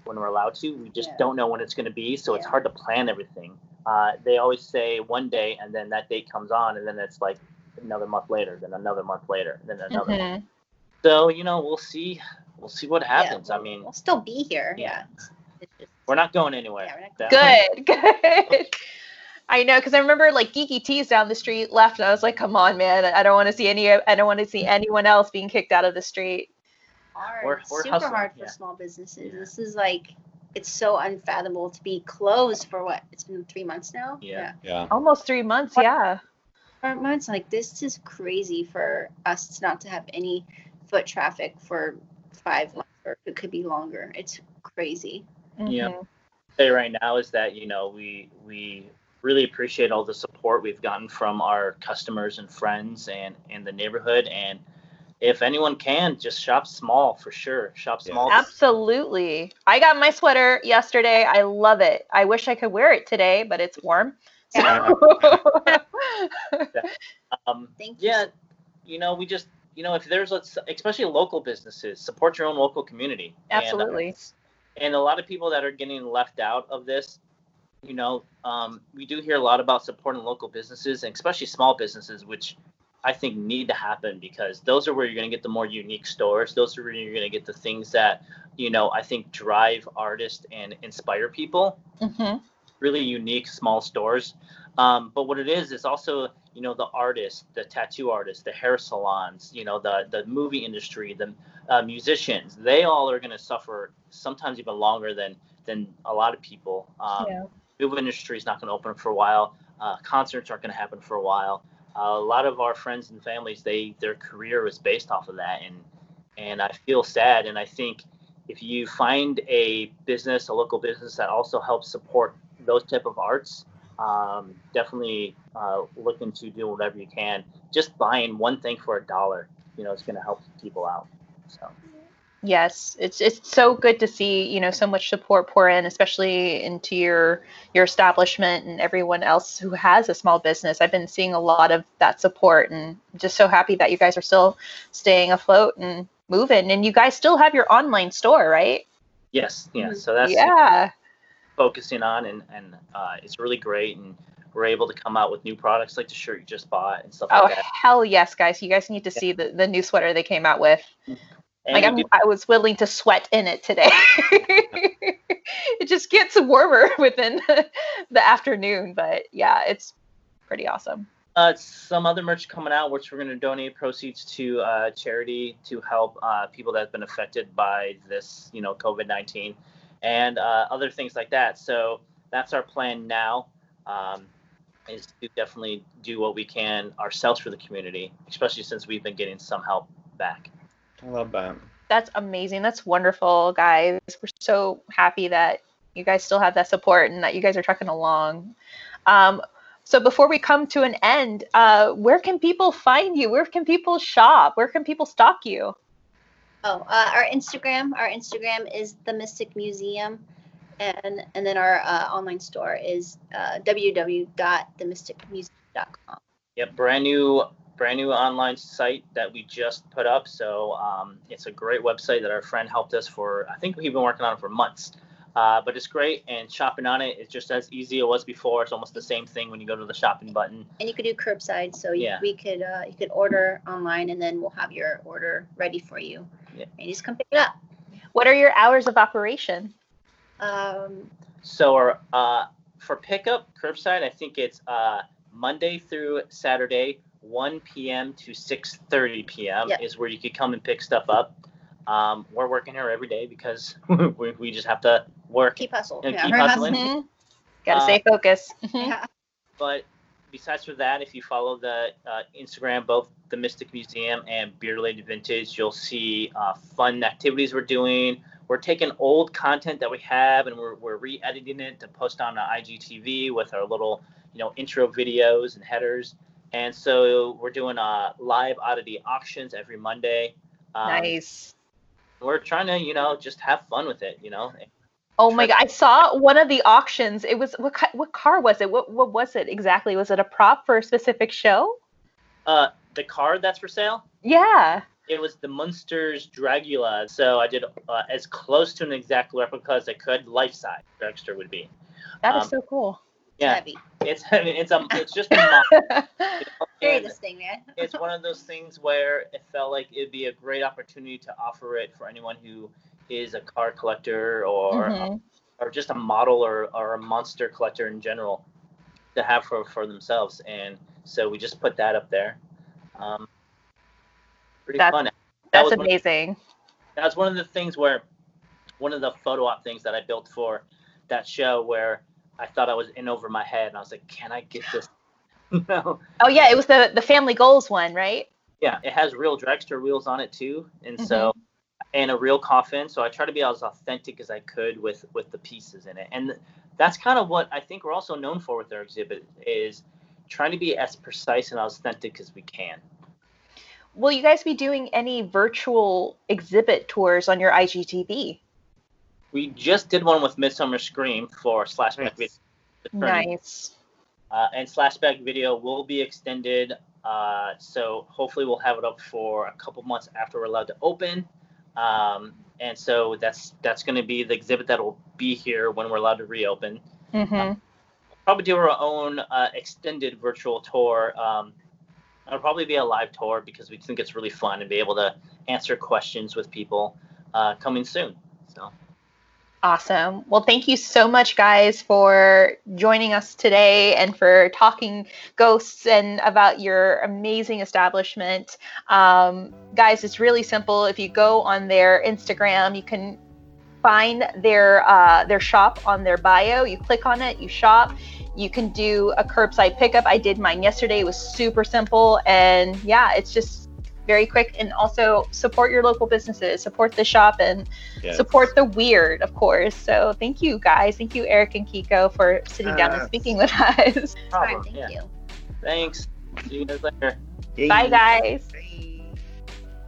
when we're allowed to. We just Yeah. don't know when it's going to be, so it's hard to plan everything. Uh, they always say one day, and then that date comes on, and then it's like another month later, then another month later, then another. Month. Mhm. So you know, we'll see. We'll see what happens. I we'll- mean, we'll still be here. Yeah. Yeah. It's, it's just, we're not going anywhere. Yeah, not going Good, good. I know, because I remember like Geeky Tees down the street left, and I was like, "Come on, man! I don't want to see any. I don't want to see anyone else being kicked out of the street." hard. We're- we're super hustling, hard for yeah. small businesses. Yeah. This is like it's so unfathomable to be closed for what? It's been three months now. Yeah. Yeah. Almost three months, yeah. Our mind's like this is crazy for us to not to have any foot traffic for five months or it could be longer. It's crazy. Yeah. Mhm. say right now is that you know we we really appreciate all the support we've gotten from our customers and friends and in the neighborhood and if anyone can just shop small for sure shop Yeah. small Absolutely. I got my sweater yesterday. I love it. I wish I could wear it today, but it's warm. So um, Thank you. yeah you know we just you know if there's let's especially local businesses support your own local community And, uh, Absolutely. and a lot of people that are getting left out of this you know um, we do hear a lot about supporting local businesses and especially small businesses which i think need to happen because those are where you're going to get the more unique stores those are where you're going to get the things that you know i think drive artists and inspire people hmm really unique small stores. Um, but what it is is also you know the artists, the tattoo artists, the hair salons, you know the the movie industry, the uh, musicians. They all are going to suffer sometimes even longer than than a lot of people. Um, Yeah. Movie industry is not going to open for a while. Uh, concerts aren't going to happen for a while. A lot of our friends and families, they their career was based off of that, and and I feel sad. And I think if you find a business, a local business that also helps support those type of arts, um, definitely uh, look into doing whatever you can. Just buying one thing for a dollar, you know, it's going to help people out. So Yes, it's it's so good to see, you know, so much support pour in, especially into your your establishment and everyone else who has a small business. I've been seeing a lot of that support and just so happy that you guys are still staying afloat and moving. And you guys still have your online store, right? yes, yeah. So that's yeah. focusing on, and and uh, it's really great, and we're able to come out with new products like the shirt you just bought and stuff Oh like that. hell yes, guys! You guys need to see the, the new sweater they came out with. And Like I'm, do- I was willing to sweat in it today. it just gets warmer within the afternoon, but yeah, it's pretty awesome. uh, some other merch coming out, which we're going to donate proceeds to uh, charity to help uh, people that have been affected by this, you know, COVID nineteen, and uh, other things like that. So that's our plan now. Um, is to definitely do what we can ourselves for the community, especially since we've been getting some help back. I love that. That's amazing. That's wonderful, guys. We're so happy that you guys still have that support and that you guys are trucking along. Um, so before we come to an end, uh, where can people find you? Where can people shop? Where can people stalk you? Oh, uh, our Instagram. Our Instagram is the Mystic Museum, and and then our uh, online store is uh, www.themysticmuseum.com. Yep, brand new, brand new online site that we just put up. So um, it's a great website that our friend helped us for. I think we've been working on it for months, uh, but it's great. And shopping on it is just as easy as it was before. It's almost the same thing when you go to the shopping button. And you could do curbside, so you, Yeah. we could uh, you could order online, and then we'll have your order ready for you. Yeah. And you just come pick it up. What are your hours of operation? Um, So our, uh, for pickup curbside, I think it's uh, Monday through Saturday, 1 p.m. to 6:30 p.m. Yep. is where you could come and pick stuff up. Um, we're working here every day because we, we just have to work keep hustle. Yeah, Yeah, keep we're hustling. hustling. Mhm. Gotta Uh, stay focused. Mhm. Yeah. but besides for that, if you follow the uh, Instagram, both the Mystic Museum and Bearded Lady Vintage, you'll see uh, fun activities we're doing. We're taking old content that we have and we're, we're re-editing it to post on uh, IGTV with our little, you know, intro videos and headers. And so we're doing uh, live oddity auctions every Monday. Um, Nice. We're trying to, you know, just have fun with it, you know. Oh my god! I saw one of the auctions. It was what? What car was it? What? What was it exactly? Was it a prop for a specific show? Uh, the card that's for sale, Yeah. It was the Munsters Dragula, so I did uh, as close to an exact replica as I could, life size. Dragster would be. That is Um, so cool. Yeah, Heavy. it's I mean, it's a it's just a model. you know, Carry this thing, man. it's one of those things where it felt like it'd be a great opportunity to offer it for anyone who is a car collector or Mhm. or just a model or, or a monster collector in general to have for, for themselves. And so we just put that up there. Um, pretty That's- fun. That That's amazing. that's one of the things where one of the photo op things that I built for that show where I thought I was in over my head and I was like, can I get this no. Oh yeah, it was the the Family Goals one, right? Yeah, it has real dragster wheels on it too, and mm-hmm. so and a real coffin. So I try to be as authentic as I could with with the pieces in it, and that's kind of what I think we're also known for with our exhibit is trying to be as precise and authentic as we can. Will you guys be doing any virtual exhibit tours on your IGTV? We just did one with Midsummer Scream for Slashback Nice. Video. Nice. Uh, and Slashback Video will be extended. Uh, so hopefully we'll have it up for a couple months after we're allowed to open. Um, and so that's that's going to be the exhibit that will be here when we're allowed to reopen. hmm Probably do our own uh, extended virtual tour. Um, it'll probably be a live tour because we think it's really fun and be able to answer questions with people uh, coming soon. So. Awesome. Well, thank you so much, guys, for joining us today and for talking ghosts and about your amazing establishment. Um, guys, it's really simple. If you go on their Instagram, you can find their uh, their shop on their bio. You click on it, you shop. You can do a curbside pickup. I did mine yesterday. It was super simple, and yeah, it's just very quick. And also support your local businesses, support the shop, and Yes. support the weird, of course. So thank you guys. Thank you, Eric and Kiko, for sitting down and uh, speaking with us. Problem. Thank yeah. you. Thanks. See you guys later. Bye, guys.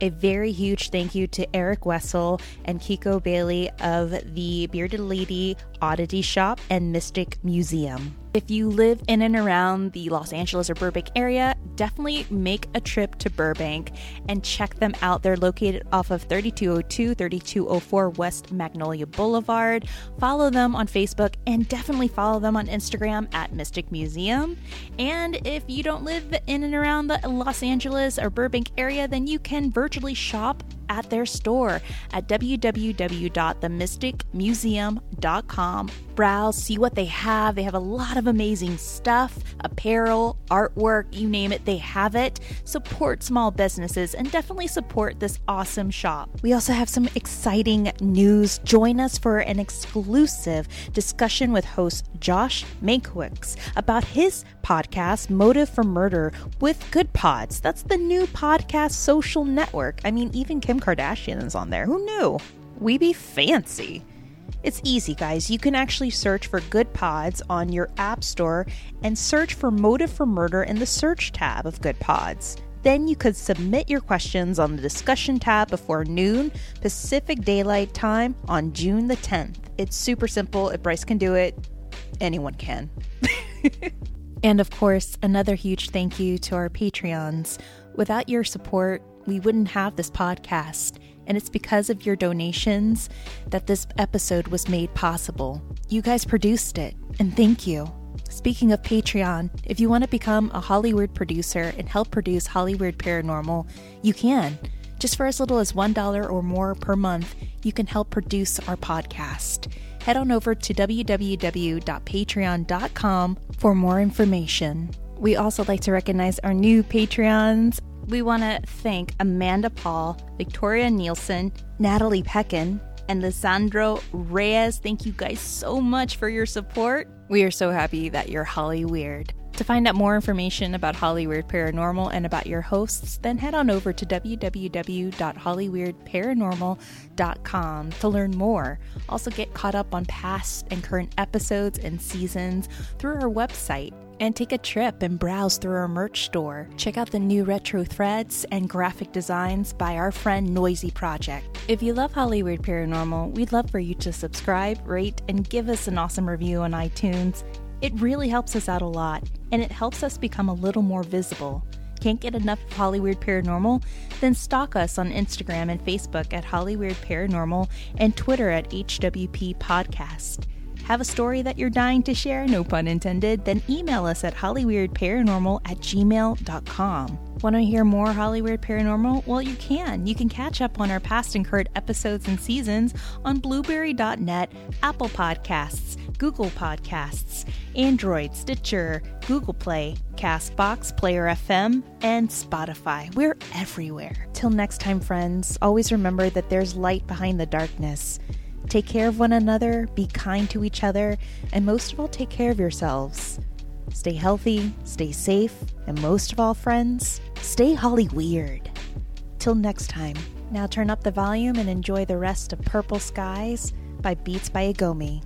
A very huge thank you to Eric Wessel and Kiko Bailey of the Bearded Lady Oddity Shop and Mystic Museum. If you live in and around the Los Angeles or Burbank area, definitely make a trip to Burbank and check them out. They're located off of 3202 3204 West Magnolia Boulevard. Follow them on Facebook and definitely follow them on Instagram at Mystic Museum. And if you don't live in and around the Los Angeles or Burbank area, then you can virtually shop at their store at www.themysticmuseum.com. Browse, see what they have. They have a lot of amazing stuff apparel, artwork, you name it, they have it. Support small businesses and definitely support this awesome shop. We also have some exciting news. Join us for an exclusive discussion with host Josh Mankiewicz about his podcast, Motive for Murder, with Goodpods. That's the new podcast social network. I mean, even Kim Kardashian is on there. Who knew? We be fancy. It's easy, guys. You can actually search for Goodpods on your App Store and search for Motive for Murder in the search tab of Goodpods. Then you could submit your questions on the discussion tab before noon Pacific Daylight Time on June the 10th. It's super simple. If Bryce can do it, anyone can. and of course, another huge thank you to our Patreons. Without your support, we wouldn't have this podcast. And it's because of your donations that this episode was made possible. You guys produced it, and thank you. Speaking of Patreon, if you want to become a Hollywood producer and help produce Hollywood Paranormal, you can. Just for as little as $1 or more per month, you can help produce our podcast. Head on over to www.patreon.com for more information. We also like to recognize our new Patreons. We want to thank Amanda Paul, Victoria Nielsen, Natalie Peckin, and Lisandro Reyes. Thank you guys so much for your support. We are so happy that you're Holly Weird. To find out more information about Holly Weird Paranormal and about your hosts, then head on over to www.hollyweirdparanormal.com to learn more. Also, get caught up on past and current episodes and seasons through our website. And take a trip and browse through our merch store. Check out the new retro threads and graphic designs by our friend Noisy Project. If you love Hollywood Paranormal, we'd love for you to subscribe, rate, and give us an awesome review on iTunes. It really helps us out a lot, and it helps us become a little more visible. Can't get enough of Hollywood Paranormal? Then stalk us on Instagram and Facebook at Hollywood Paranormal and Twitter at HWP Podcast. Have a story that you're dying to share, no pun intended, then email us at hollyweirdparanormal at gmail.com. Want to hear more Hollywood Paranormal? Well, you can. You can catch up on our past and current episodes and seasons on blueberry.net, Apple Podcasts, Google Podcasts, Android, Stitcher, Google Play, Castbox, Player FM, and Spotify. We're everywhere. Till next time, friends, always remember that there's light behind the darkness. Take care of one another, be kind to each other, and most of all, take care of yourselves. Stay healthy, stay safe, and most of all, friends, stay Holly weird. Till next time, now turn up the volume and enjoy the rest of Purple Skies by Beats by Agomi.